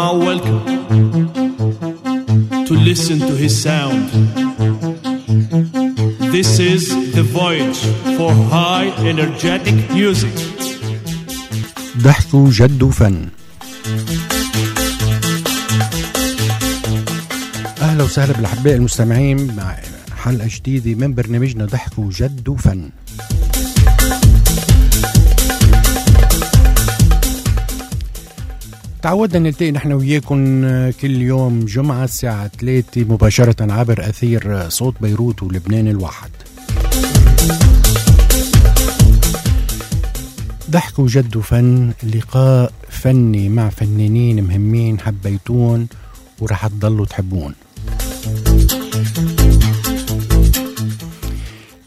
are welcome to listen to his sound. This is the voyage for high energetic music. ضحك جد فن أهلا وسهلا بالاحباء المستمعين مع حلقه جديده من برنامجنا ضحك جد فن تعودنا نلتقي نحن وياكم كل يوم جمعة الساعة 3 مباشرة عبر أثير صوت بيروت ولبنان الواحد. ضحك وجد وفن لقاء فني مع فنانين مهمين حبيتون ورح تضلوا تحبون.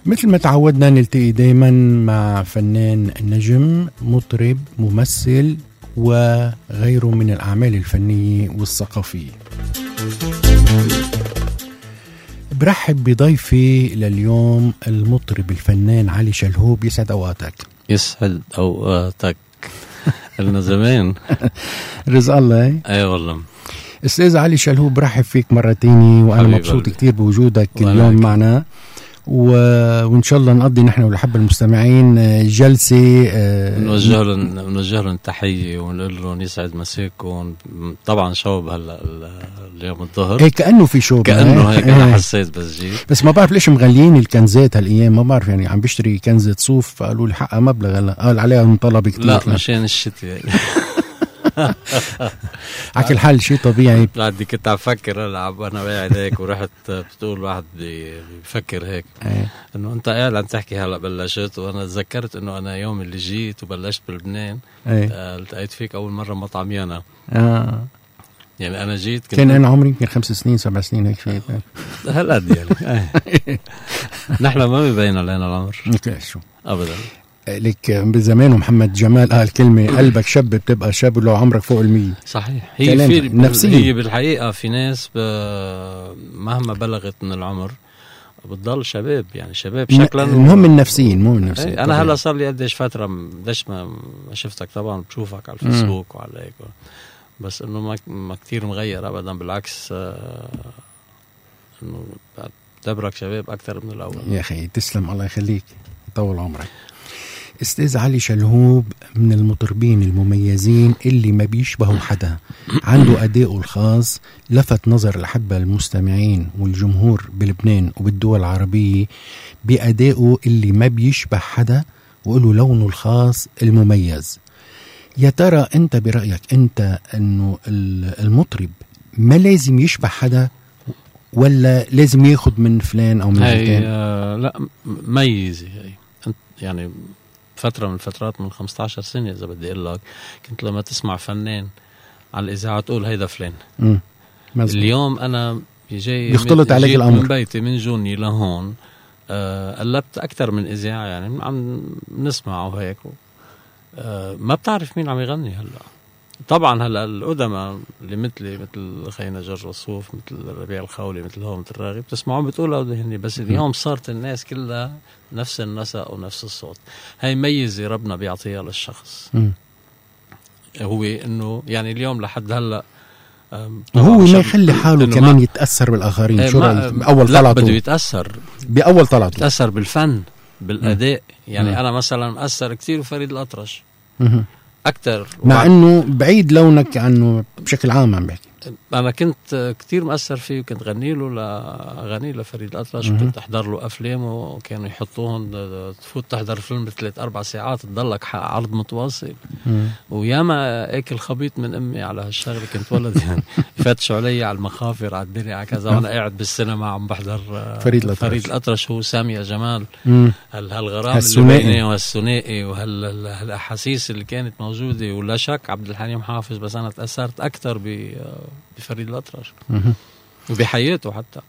مثل ما تعودنا نلتقي دايما مع فنان نجم مطرب ممثل وغيره من الأعمال الفنية والثقافية برحب بضيفي لليوم المطرب الفنان علي شلهوب. يسعد أوقاتك. يسعد أوقاتك. قلنا زمان. رزق الله؟ أي والله. أستاذ علي شلهوب برحب فيك مرة تانية وأنا مبسوط. كتير بوجودك اليوم. معنا. و... وإن شاء الله نقضي نحن والحب المستمعين آه، جلسة آه، بنوجه لهم بنوجه لهم تحية ونقول لهم يسعد مساكم. طبعا شوب هلا ال- اليوم الظهر. إيه كأنه في شو كأنه هيك أنا إيه. حسيت بس جيت. بس ما بعرف ليش مغليين الكنزات هالأيام ما بعرف يعني عم بشتري كنزة صوف فقالوا لي حقها مبلغ هلا. قال عليها طلب كتير. لا مشان الشتاء على كل حال شيء طبيعي. بعدي كنت عم فكر هلا عم- وأنا قاعد هيك ورحت بتقول واحد بي- بفكر هيك. إيه. إنه أنت قاعد عم تحكي هلا بلشت وأنا تذكرت إنه أنا يوم اللي جيت وبلشت بلبنان إيه. آه، التقيت فيك أول مرة مطعم يانا. آه. يعني أنا جيت كنت كان أنا عمري يمكن خمس سنين سبع سنين هيك شيء. هالقد يعني. إيه. نحن ما ببين علينا العمر. شو؟ ابدا. لك بزمان محمد جمال. قال كلمة قلبك شب بتبقى شاب لو عمرك فوق المية. صحيح. هي في نفسيا. هي بالحقيقة في ناس. مهما بلغت من العمر بتضل شباب يعني شباب شكلا المهم النفسيين مو النفسيين. إيه، أنا هلا صار لي قديش فترة قديش ما شفتك طبعا بشوفك على الفيسبوك وعلى هيك. بس إنه ما ما كثير مغير ابدا بالعكس آه، إنه بعتبرك شباب أكثر من الأول. يا أخي تسلم الله يخليك. يطول عمرك. أستاذ علي شلهوب من المطربين المميزين اللي ما بيشبهوا حدا. عنده اداؤه الخاص لفت نظر الاحبه المستمعين والجمهور بلبنان وبالدول العربية بادائه اللي ما بيشبه حدا وله لونه الخاص المميز. يا ترى أنت برأيك أنت إنه ال- المطرب ما لازم يشبه حدا ولا لازم ياخد من فلان أو من علتان آه، لا م- ميزة هي أنت يعني فترة من الفترات من 15 سنة إذا بدي أقول لك كنت لما تسمع فنان على الإذاعة تقول هيدا فلان. اليوم أنا جاي بيختلط من- عليك جيت الأمر. من بيتي من جوني لهون آه قلبت أكثر من إذاعة يعني عم نسمع وهيك آه ما بتعرف مين عم يغني هلأ طبعا هلا القدماء اللي مثلي مثل خينا جر الصوف مثل ربيع الخولي مثل هو مثل راغب بتسمعون بتقولوا هني بس اليوم صارت الناس كلها نفس النسق ونفس الصوت. هاي ميزة ربنا بيعطيها للشخص. مم. هو إنه يعني اليوم لحد هلأ وهو ما يخلي حاله كمان ما- يتأثر بالآخرين إيه، شو رأيك؟ بأول لا بده طلعته. يتأثر. بأول طلعته. يتأثر بالفن بالأداء. يعني مم. أنا مثلا مأثر كثير بفريد الأطرش. مهم. أكثر. مع إنه بعيد لونك عنه بشكل عام عم بحكي أنا كنت كثير مأثر فيه وكنت غني له لاغاني لفريد الأطرش. وكنت أحضر له افلامه وكانوا يحطوهم تفوت تحضر فيلم بثلاث أربع ساعات تضلك عرض متواصل. وياما أكل خبيط من أمي على هالشغلة كنت ولد يعني يفتشوا علي على المخافر على الدنيا على كذا وأنا قاعد بالسينما عم بحضر فريد الأطرش. فريد الأطرش هو سامية جمال هالغرام اللي. بيني وهالثنائي وهالاحاسيس اللي كانت موجودة ولا شك عبد الحليم حافظ بس أنا تأثرت أكثر ب- بفريد الأطرش مهم. وبحياته حتى.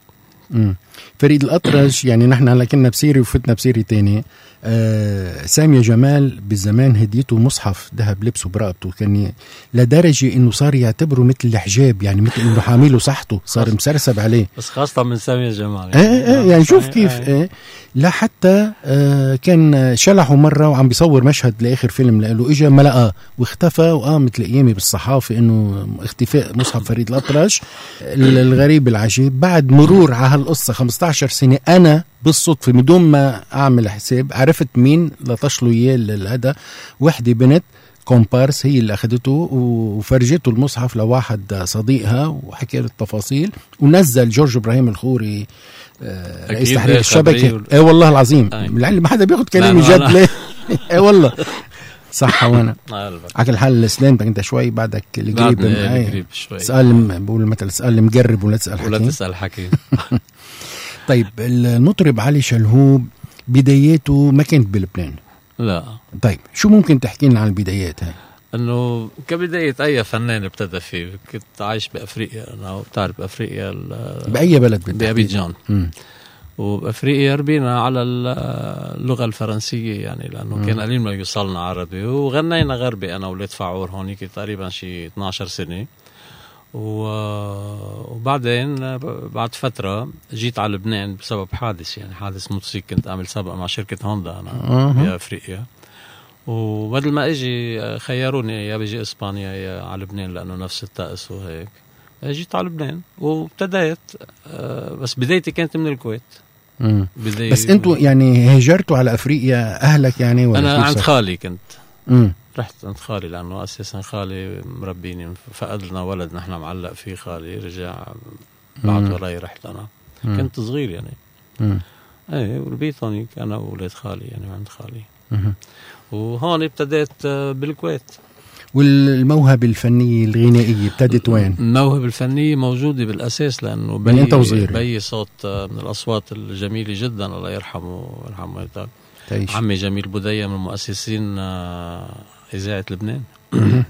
فريد الأطرش يعني نحن هلا كنا بسيري وفتنا بسيري تاني. آه سامية جمال بالزمان هديته مصحف ذهب لبسه برقبته كان لدرجة إنه صار يعتبره مثل الحجاب يعني مثل إنه حامله صحته. صار مسرسب عليه. بس خاصة من سامي الجمال إيه إيه إيه يعني شوف صحيح، كيف إيه. إيه لحتى آه كان شلحه مرة وعم بيصور مشهد لآخر فيلم له اجى ما لقاه. واختفى وقامت الأيامي بالصحافة إنه اختفاء مصحف فريد الأطرش ال- الغريب العجيب. بعد مرور على هالقصة 15 سنة أنا بالصدفة من دون ما أعمل حساب عرفت مين لطش له إياه ال- هذا وحدة بنت كومبارس هي اللي أخذته وفرجته المصحف لواحد صديقها وحكى له التفاصيل ونزل جورج إبراهيم الخوري آه، رئيس تحرير الشبكة. إيه والله العظيم أي. لعلي ما حدا بياخذ كلامي لا، لا، جد. ليه إيه والله صح وأنا على قلبك. على كل حال اسلام انت شوي بعدك القريب إيه. قريب شوي. سأل بقول مثل سأل مقرب ولا ولا حكيم. تسأل حكي طيب المطرب علي شلهوب بداياته ما كانت بلبنان. لا. طيب شو ممكن تحكي لنا عن البدايات هاي؟ إنه كبداية أي فنان ابتدى فيه. كنت عايش بأفريقيا أنا بتعرف افريقيا بأي بلد بالتحديد؟ وبافريقيا ربينا على ال- اللغة الفرنسية يعني لأنه كان قليل ما يوصلنا عربي. وغنينا غربي أنا ولاد فعور هونيك تقريبا شي 12 سنة. وبعدين بعد فترة جيت على لبنان بسبب حادث يعني حادث موتوسيكل كنت أعمل سبق مع شركة هوندا أنا. بافريقيا وبدل ما إجي خيروني يا بيجي إسبانيا يا على لبنان لأنه نفس الطقس وهيك. جيت على لبنان وابتديت آه، بس بدايتي كانت من الكويت. بداية بس أنتوا يعني هاجرتوا على أفريقيا أهلك يعني ولا أنا عند؟ خالي كنت مم. رحت عند خالي لأنه أساسا خالي مربيني فقد لنا ولد نحن معلق فيه خالي رجع بعد. وراي رحت أنا مم. كنت صغير يعني مم. إيه وربيت هونيك أنا واولاد خالي يعني عند خالي مم. وهون ابتديت آه، بالكويت والموهبة الفنية الغنائية ابتدت وين؟ الموهبة الفنية موجودة بالأساس لأنه من أنت وصغير. بي صوت آه، من الأصوات الجميلة جدا الله يرحمه ويرحمه ويرحمه تعيش. عمي جميل بودية من مؤسسين آه، إذاعة لبنان. يعني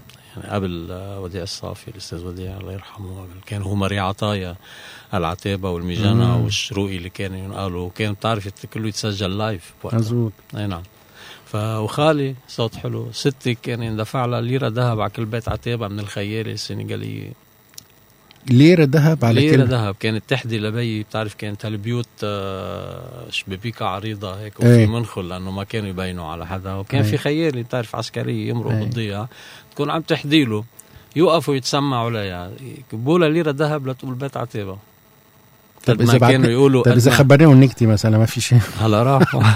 قبل آه، وديع الصافي الأستاذ وديع الله يرحمه. كان هو مريع عطايا العتيبة والميجانا. والشروقي اللي كانوا ينقالوا وكان بتعرف كله يتسجل لايف مزبوط. أي نعم. ف وخالي صوت حلو. ستي كان يندفع لها ليرة ذهب على كل بيت عتيبة من الخيالة السنغالية ليرة ذهب على ليرة كل ذهب. كانت تحدي لبي. بتعرف كانت هالبيوت آه، شبابيكها عريضة هيك. وفي منخل لأنه ما كانوا يبينوا على حدا. وكان إيه. في خيالي بتعرف عسكرية يمرق إيه. بالضيعة. تكون عم تحدي له يوقفوا يتسمعوا لها يكبوا لها ليرة ذهب لتقول بيت عتيبة. طب ما بعتنا- كانوا يقولوا طب ما- خبرناهم نكتي مثلا ما في شيء. هلا راحوا.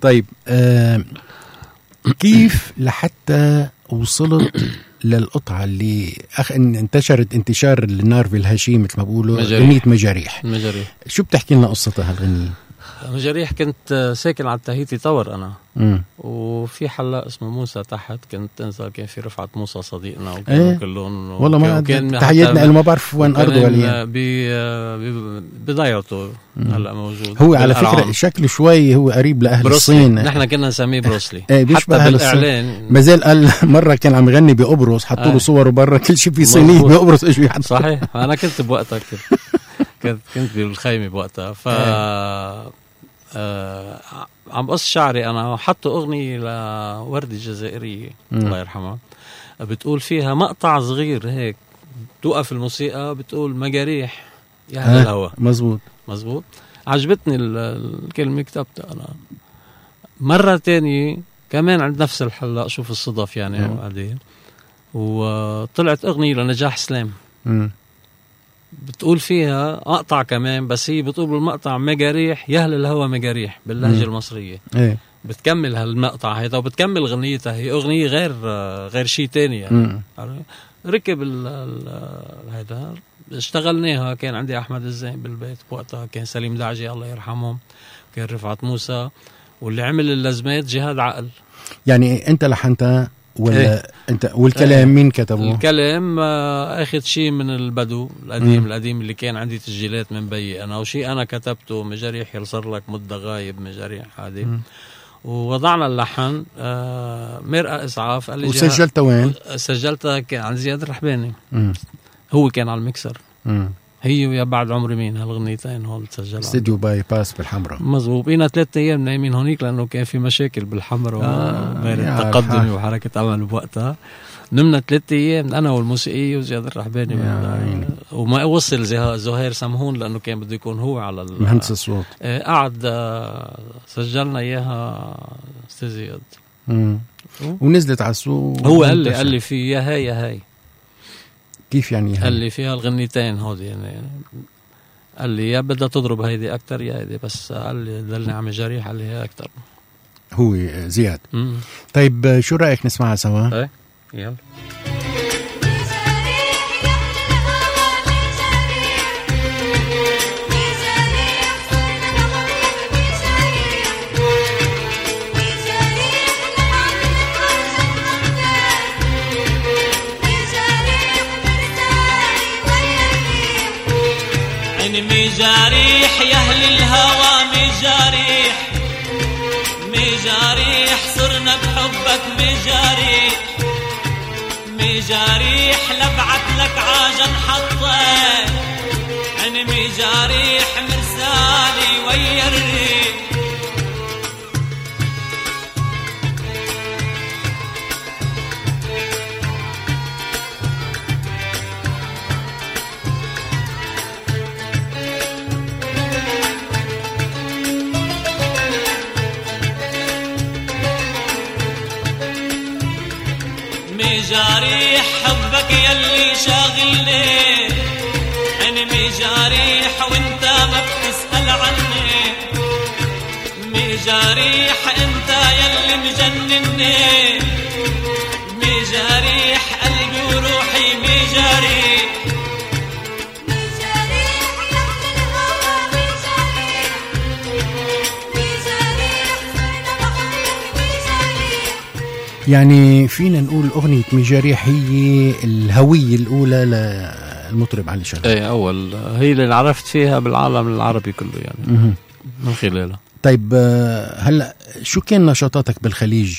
طيب آه كيف لحتى وصلت للقطعة اللي أخ إن انتشرت انتشار النار بالهشيم مثل ما بقولوا مجاريح. غنية مجاريح. المجاريح شو بتحكي لنا قصتها هالغنية؟ مجاريح كنت ساكن على التهيتي تور أنا. مم. وفي حلاق اسمه موسى تحت كنت انزل كان في رفعت موسى صديقنا وكانوا إيه. كلهم والله ما وكان تحياتنا له ما بعرف وين كان ولا ب- ب- بدايرته هلا موجود. هو على. فكرة شكله شوي هو قريب لأهل بروسلي. الصين. نحن كنا نسميه بروسلي. إيه، بيشبه حتى. بالإعلان. ما زال قال مرة كان عم يغني بقبرص حطوا له آه. صوره برا كل شيء في مظبوط. بقبرص اجوا يحطوا صحيح. أنا كنت بوقتها كنت كنت كنت بالخيمة بوقتها. ف آه عم قص شعري أنا حطوا أغنية لوردة الجزائرية مم. الله يرحمها بتقول فيها مقطع صغير هيك توقف الموسيقى بتقول مجاريح يا آه. هلا الهوى مزبوط مزبوط عجبتني ال- الكلمة كتبتها أنا مرة تانية كمان عند نفس الحلاق شوف الصدف يعني. وقاعدين وطلعت أغنية لنجاح سلام مم. بتقول فيها مقطع كمان بس هي بتقول بالمقطع مجاريح يهل الهوى مجاريح باللهجة مم. المصرية. إيه. بتكمل هالمقطع هيدا وبتكمل غنيتها هي أغنية غير غير شيء تاني يعني. مم. ركب ال ال هيدا اشتغلناها. كان عندي أحمد الزين بالبيت بوقتها كان سليم دعجي الله يرحمهم كان رفعت موسى واللي عمل اللزمات جهاد عقل. يعني أنت لحنتها ولا إيه. انت والكلام مين كتبه؟ الكلام آه، أخذ شيء من البدو القديم. القديم اللي كان عندي تسجيلات من بيي أنا وشيء أنا كتبته مجاريح يل صار لك مدة غايب مجاريح هذه. ووضعنا اللحن آه مرقى إسعاف قال لي وسجلتها وين؟ سجلتها عند زياد الرحباني. هو كان على المكسر مم. هي ويا بعد عمري مين هالغنيتين هول تسجلوا استديو by-pass بالحمراء مظبوط بقينا ثلاث أيام نايمين هونيك لأنه كان في مشاكل بالحمراء آه، غير يا التقدم. وحركة عمل بوقتها نمنا ثلاث أيام أنا والموسيقيه وزياد الرحباني. وما وصل زه- زهير سمهون لأنه كان بده يكون هو على مهندس الصوت آه، قعد آه، سجلنا إياها أستاذ زياد. ونزلت على السوق هو قال لي. قال لي في يا هاي يا هاي كيف يعني قال هاي؟ لي فيها الغنيتين هودي يعني. قال لي يا بدها تضرب هيدي أكثر يا هيدي بس. قال لي دلني عم جريح قال لي هي أكثر هو زياد. طيب شو رأيك نسمعها سوا؟ إيه يلا. مجاريح يا أهل الهوى مجاريح. مجاريح صرنا بحبك مجاريح. مجاريح لبعت لك عاجن حطيت. عين مجاريح حبك يلي شاغلني. أنا مجاريح وانت ما بتسأل عني. مجاريح انت يلي مجنني. مجاريح قلبي وروحي مجاريح يعني فينا نقول أغنية مجاريح هي الهوية الأولى للمطرب علي شلبي إيه أول. هي اللي عرفت فيها بالعالم العربي كله يعني. مهم. من خلالها طيب آه، هلا شو كان نشاطاتك بالخليج؟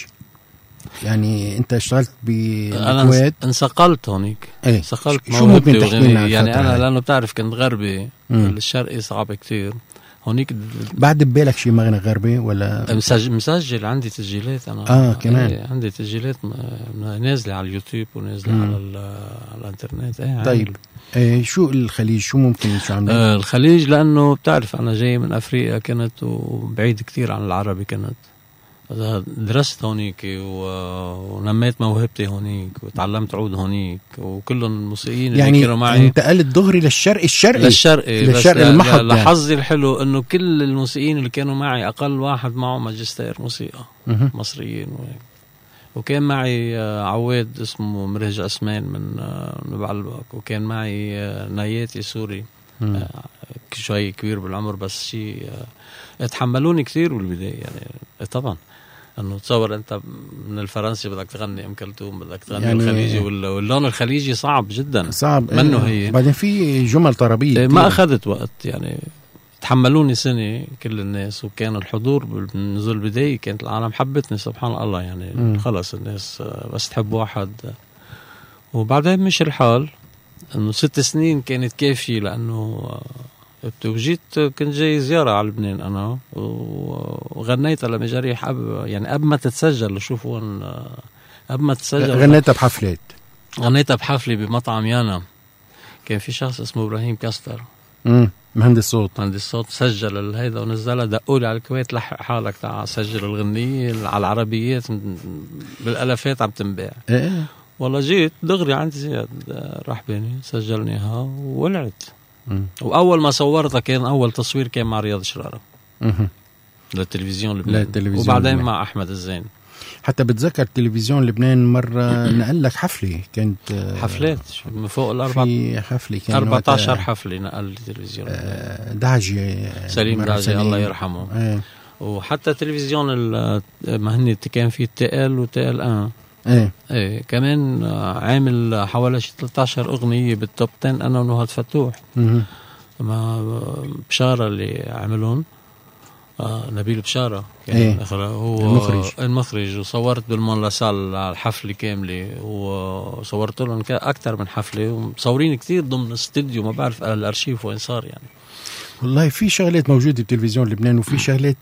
يعني أنت اشتغلت أنا بالكويت انس- انسقلت هونيك. إيه. انسقلت شو ممكن تحكي لنا يعني أنا هاي؟ لأنه بتعرف كنت غربي. الشرقي صعب كتير. هونيك بعد ببالك شي مغنى غربي ولا؟ مسجل, مسجل عندي تسجيلات أنا. آه، كمان. إيه عندي تسجيلات نازلة على اليوتيوب ونازلة. على, على الإنترنت. إيه. طيب. إيه شو الخليج؟ شو ممكن شو عم آه الخليج لأنه بتعرف أنا جاي من أفريقيا كنت وبعيد كتير عن العربي كنت. درست هونيك ونميت موهبتي هونيك وتعلمت عود هونيك وكلهم الموسيقيين اللي يعني كانوا معي. انتقلت دغري للشرق الشرقي للشرقي بس للشرق ل- المحض يعني. لحظي الحلو إنه كل الموسيقيين اللي كانوا معي أقل واحد معه ماجستير موسيقى. مصريين وهيك. وكان معي آه، عواد اسمه مرهج عثمان من آه، من بعلبك. وكان معي آه، نياتي سوري شوي كبير بالعمر بس شيء آه، تحملوني كثير بالبداية يعني. آه، طبعا. إنه تصور أنت من الفرنسي بدك تغني أم كلثوم بدك تغني يعني- الخليجي وال- واللون الخليجي صعب جدا صعب منه إيه. هي. بعدين في جمل طربية إيه،. ما أخذت وقت يعني تحملوني سنة كل الناس وكان الحضور بالنزول البداية كانت العالم حبتني سبحان الله يعني. خلص الناس بس تحب واحد. وبعدين مشي الحال إنه ست سنين كانت كافية لأنه وجيت كنت جاي زيارة على لبنان أنا و- وغنيتها لمجاريح قبل يعني قبل ما تتسجل شوف وين قبل ما تتسجل. غنيتها بحفلات غنيتها بحفلة بمطعم يانا. كان في شخص اسمه إبراهيم كاستر. مم. مهندس صوت. عندي الصوت سجل الهيدا ونزلها. دقوا لي على الكويت لحق حالك تعال سجل الغنية على العربيات بالالافات عم تنباع. إيه. والله جيت دغري عند زياد آه، رحباني سجلني اياها وولعت. وأول ما صورتها كان أول تصوير كان مع رياض شرارة. للتلفزيون لبنان. للتلفزيون وبعدين لبنان. مع أحمد الزين. حتى بتذكر تلفزيون لبنان مرة نقل لك حفلة كانت آه، حفلات؟ من فوق الاربع في حفلة كان 14 وقتها، حفلة نقل التلفزيون آه، سليم مرة داجي سليم. الله يرحمه. إيه وحتى تلفزيون ما هن كان في TL و TLN. إيه. إيه كمان عامل حوالي شي 13 أغنية بال top 10 أنا ونهاد فتوح. ما بشارة اللي عملهم آه نبيل بشارة. كان. آخر- هو المخرج. المخرج. وصورت بالمون لاسال على الحفلة كاملة. وصورت لهم أكثر من حفلة. ومصورين كثير ضمن استديو. ما بعرف الأرشيف وين صار يعني. والله في شغلات موجودة بتلفزيون لبنان وفي شغلات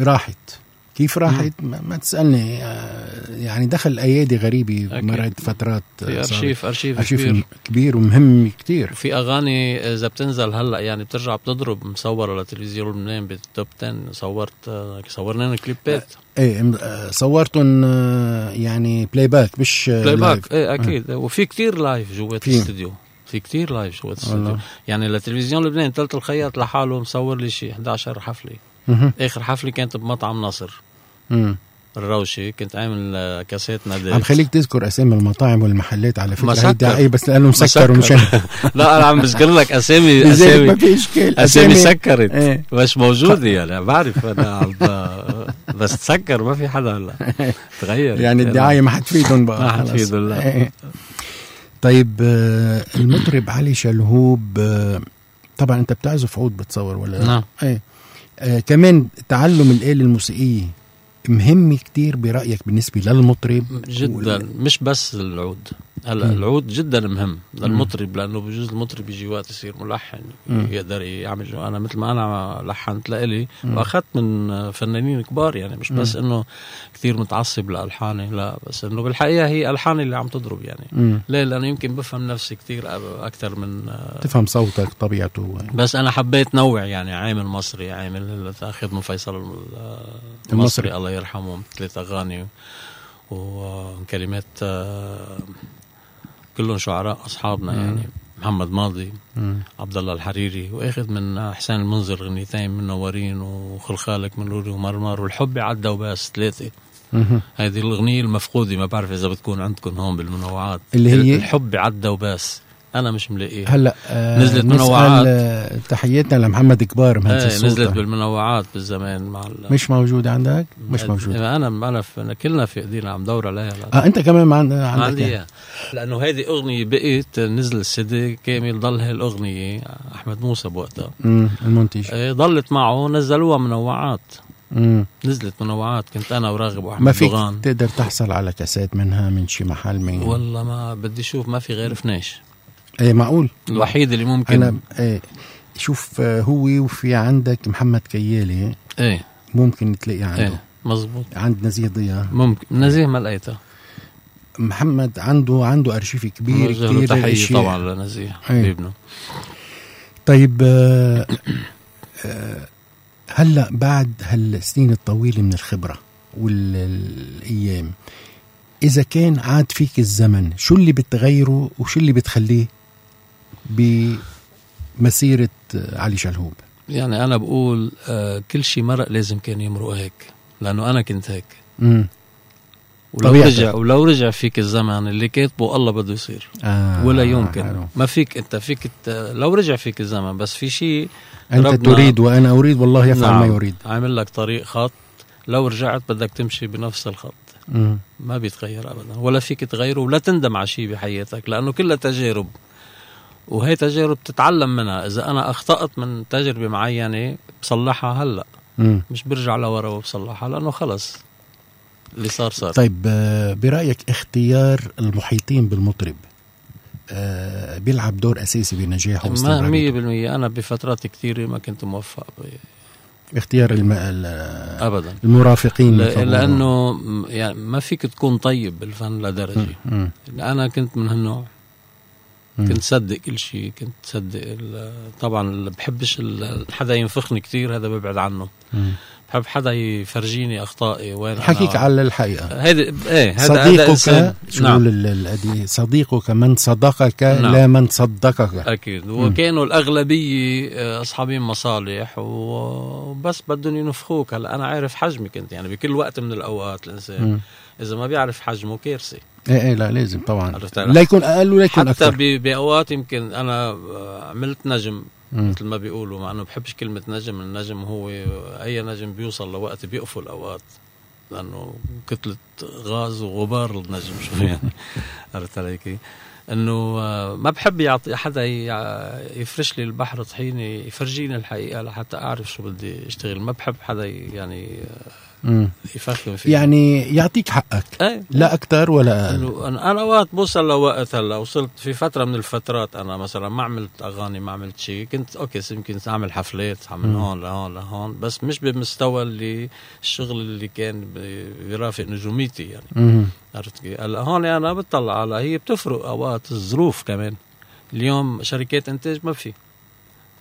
راحت. كيف راحت ما, ما تسألني آه، يعني دخل أيادي غريبة. مرت فترات آه، في. ارشيف أرشيف, أرشيف كبير كبير ومهم كتير في أغاني إذا بتنزل هلأ يعني بترجع بتضرب مصورة لتلفزيون لبنان بال top 10 صورت آه، صورنا لنا كليبات إيه آه، صورتهم آه، يعني playback مش آه، play. back إيه أكيد وفي كتير live جوات. الاستوديو في كتير live جوات الاستوديو. يعني لتلفزيون لبنان تلة الخياط لحاله مصور لي شيء 11 حفلة. آخر حفلة كانت بمطعم نصر. الروشي كنت عامل كاسات نادي عم خليك تذكر أسامي المطاعم والمحلات على فكرة. هي دعايه بس لأنه مسكر. ومشان لا أنا عم بذكر لك اسامي لذلك ما اسامي في إشكال. أسامي سكرت. إيه. مش موجوده يعني. بعرف أنا عم بس تسكر ما في حدا هلا. تغير. يعني الدعاية ما حتفيدهم بقى ما. حتفيدهم، لا. إيه. طيب آه، المطرب علي شلهوب آه، طبعا أنت بتعزف عود بتصور ولا لا؟ نعم. إيه. آه كمان تعلم الآلة الموسيقية مهم كتير برأيك بالنسبة للمطرب؟ جدا وال- مش بس العود هلا. العود جدا مهم للمطرب لأنه بجوز المطرب يجي وقت يصير ملحن. يقدر يعمل. أنا مثل ما أنا لحنت لإلي. وأخذت من فنانين كبار يعني مش بس إنه كثير متعصب لألحاني لا بس إنه بالحقيقة هي ألحاني اللي عم تضرب يعني مم. ليه لأنه يمكن بفهم نفسي كثير أكثر من تفهم صوتك طبيعته بس أنا حبيت نوع يعني عامل مصري عامل خدمه فيصل الم- المصري. المصري الله يرحمه ثلاث أغاني وكلمات آه، كلهم شعراء أصحابنا يعني محمد ماضي. عبد الله الحريري وأخذ من حسين المنذر غنيتين من نوارين وخلخالك من روري ومرمر والحب عدى وبس ثلاثة. هذه الأغنية المفقودة ما بعرف إذا بتكون عندكم هون بالمنوعات اللي هي؟ الحب عدى وبس أنا مش ملاقيها هلا آه نزلت منوعات. آه، تحياتنا لمحمد كبار مهندس إيه الصوت نزلت بالمنوعات بالزمان مع مش موجود عندك؟ مش موجود أنا أنا في كلنا في إيدينا عم دور عليها آه أنت كمان ما عند- ما عندك عندي يعني. لأنه هذه أغنية بقيت نزل السيدي كامل ضل هالأغنية أحمد موسى بوقتها. المنتج إيه، ضلت معه نزلوها منوعات مم. نزلت منوعات كنت أنا وراغب وأحمد ما فيك دوغان تقدر تحصل على كاسات منها من شي محل من والله ما بدي أشوف ما في غير فناش إيه معقول. الوحيد اللي ممكن. أنا إيه شوف آه، هو وفي عندك محمد كيالي إيه. ممكن تلاقي عنده. إيه مزبوط عند نزيه ضياء. ممكن. نزيه ما لقيتها محمد عنده عنده أرشيف كبير كتير تحية. طبعا لنزيه إيه. حبيبنا. طيب آه، آه، هلأ بعد هالسنين الطويلة من الخبرة والأيام إذا كان عاد فيك الزمن شو اللي بتغيره وشو اللي بتخليه بمسيرة آه، علي شلهوب. يعني أنا بقول آه كل شيء مرق لازم كان يمرق هيك لأنه أنا كنت هيك. امم ولو طبيعتك. رجع ولو رجع فيك الزمن اللي كاتبه الله بده يصير. آه ولا يمكن. حلو. ما فيك أنت فيك لو رجع فيك الزمن بس في شيء أنت تريد وأنا أريد والله يفعل ما يريد. عامل لك طريق خط. لو رجعت بدك تمشي بنفس الخط. مم. ما بيتغير ابدا. ولا فيك تغيره ولا تندم على شيء بحياتك لأنه كلها تجارب. وهي تجارب تتعلم منها. إذا أنا أخطأت من تجربة معينة بصلحها هلأ. مم. مش برجع لورا وبصلحها لأنه خلص. اللي صار صار. طيب آه، برأيك اختيار المحيطين بالمطرب آه، بيلعب دور أساسي بنجاحه واستمراريته؟ مية بالمية. أنا بفترات كثيرة ما كنت موفق اختيار الم... ال- أبدا. المرافقين ل- م- يعني ما فيك تكون طيب بالفن لدرجة. مم. أنا كنت من هالنوع. كنت صدق كل شيء كنت صدق ال- طبعا اللي بحبش ال- حدا ينفخني كثير هذا ببعد عنه. مم. بحب حدا يفرجيني أخطائي وين حكيك أنا على الحقيقة. هيدا إيه هذا صديقك شو نعم. الأدي صديقك من صدقك نعم. لا من صدقك. أكيد. وكانوا الأغلبية آه، اصحابين مصالح وبس بدهم ينفخوك. هلا أنا عارف حجمي كنت يعني بكل وقت من الأوقات الإنسان. مم. إذا ما بيعرف حجمه كارثه إيه إيه لا لازم طبعا؟ لا يكون أقل ولا يكون حتى أكثر ب- بأوقات يمكن أنا آه، عملت نجم مم. مثل ما بيقولوا مع إنه بحبش كلمة نجم النجم هو أي نجم بيوصل لوقت بيقفل أوقات لأنه كتلة غاز وغبار النجم شو يعني عرفت علي كيف؟ إنه آه، ما بحب يعطي حدا يفرش لي البحر طحيني يفرجيني الحقيقة لحتى أعرف شو بدي أشتغل ما بحب حدا يعني مم. يفخم فيه يعني يعطيك حقك إيه لا أكثر ولا أقل أنا وقت بوصل لوقت هلا وصلت في فترة من الفترات أنا مثلا ما عملت أغاني ما عملت شيء كنت أوكي يمكن أعمل حفلات من. هون لهون لهون بس مش بمستوى اللي الشغل اللي كان بيرافق نجوميتي يعني مم. عرفت كيف؟ هلا هون أنا بطلع على هي بتفرق أوقات الظروف كمان اليوم شركات إنتاج ما في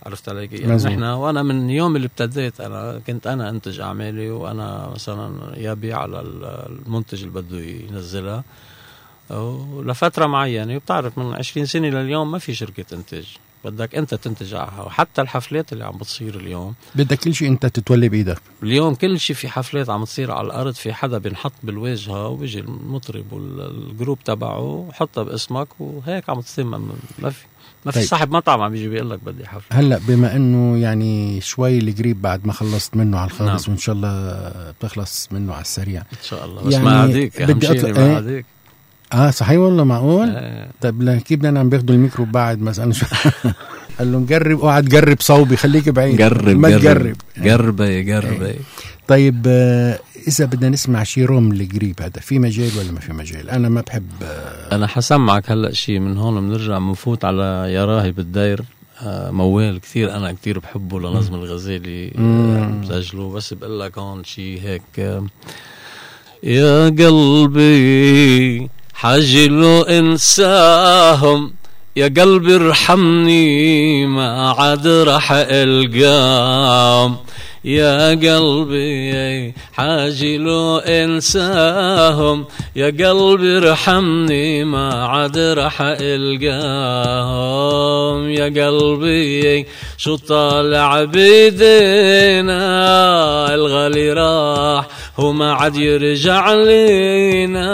عرفت علي كيف؟ يعني. نحن وأنا من يوم اللي ابتديت أنا كنت أنا أنتج أعمالي وأنا مثلا يبيع على ال- المنتج اللي بده ينزلها ولفتره معينة وبتعرف من 20 سنة لليوم ما في شركة انتاج بدك انت تنتج عليها وحتى الحفلات اللي عم بتصير اليوم. بدك كل شيء انت تتولي بإيدك. اليوم كل شيء في حفلات عم تصير على الأرض. في حدا بينحط بالواجهة وبيجي المطرب وال group تبعه وحطها باسمك وهيك عم تصير. ما في ما في طيب. صاحب مطعم عم بيجي بيقول لك بدي حفلة. هلأ بما إنه يعني شوي القريب بعد ما خلصت منه على الخالص نعم. وإن شاء الله بتخلص منه على السريع. إن شاء الله. بس يعني ما عاديك بدي ما؟ عاديك آه صحيح والله معقول؟ إيه. طيب لا كيف بدنا عم بياخذوا الميكرو بعد مثلا؟ شو؟ قال له نقرب اوعى تقرب صوبي خليك بعيد. قرب ما قرب تقرب قربي قربي طيب آه، إذا بدنا نسمع شي روم القريب هذا في مجال ولا ما في مجال؟ أنا ما بحب آه، أنا حسمعك هلأ شيء من هون بنرجع بنفوت على يا راهي بالداير آه، موال كثير أنا كثير بحبه لنظم الغزالي. آه، مسجله بس بقول لك هون شيء هيك آه، يا قلبي حجلو إنساهم يا قلبي ارحمني ما عاد رح القام يا قلبي حاجلو إنساهم يا قلبي ارحمني ما عاد رح ألقاهم. يا قلبي شو طالع بيدينا الغالي راح وما عاد يرجع لينا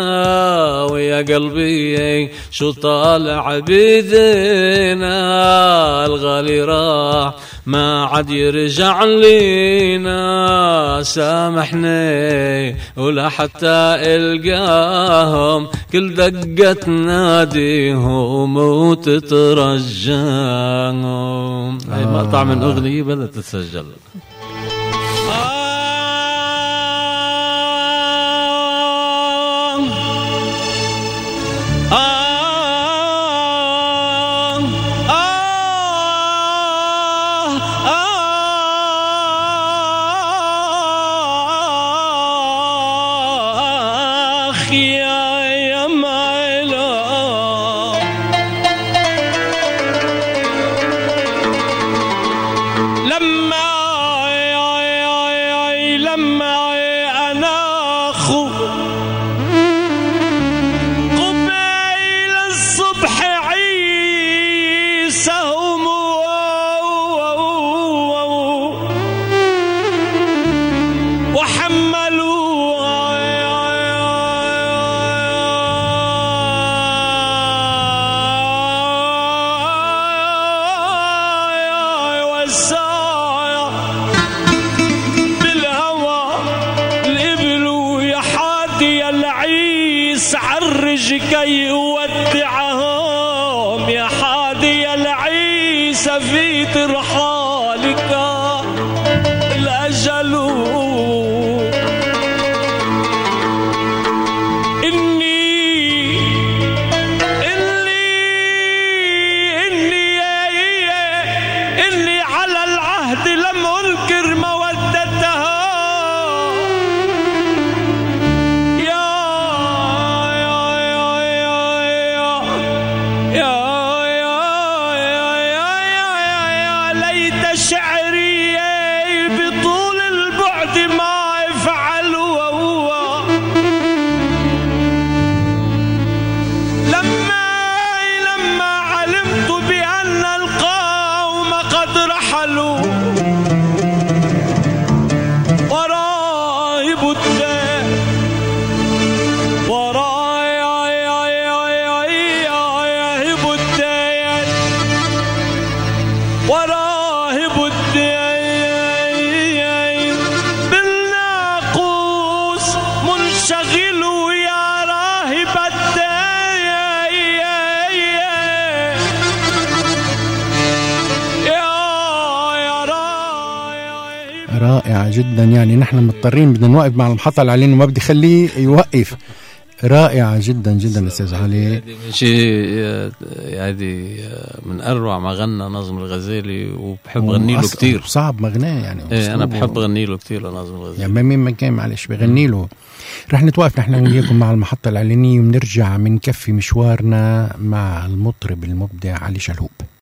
ويا قلبي شو طالع بيدينا. الغالي راح ما عاد يرجع لينا سامحني ولا حتى إلقاهم. كل دقة تناديهم وتترجاهم. هاي مقطع من أغنية بدها تتسجل رائعة جدا. يعني نحن مضطرين بدنا نوقف مع المحطة الإعلانية وما بدي خليه يوقف. رائعة جدا جدا أستاذ علي. شيء هذه من أروع ما غنى ناظم الغزالي وبحب غني له كثير صعب مغناه يعني إيه أنا بحب غني له كثير لناظم الغزالي. يعني ما مين ما كان معلش بغني له. رح نتوقف نحن وياكم مع المحطة الإعلانية وبنرجع بنكفي مشوارنا مع المطرب المبدع علي شلهوب.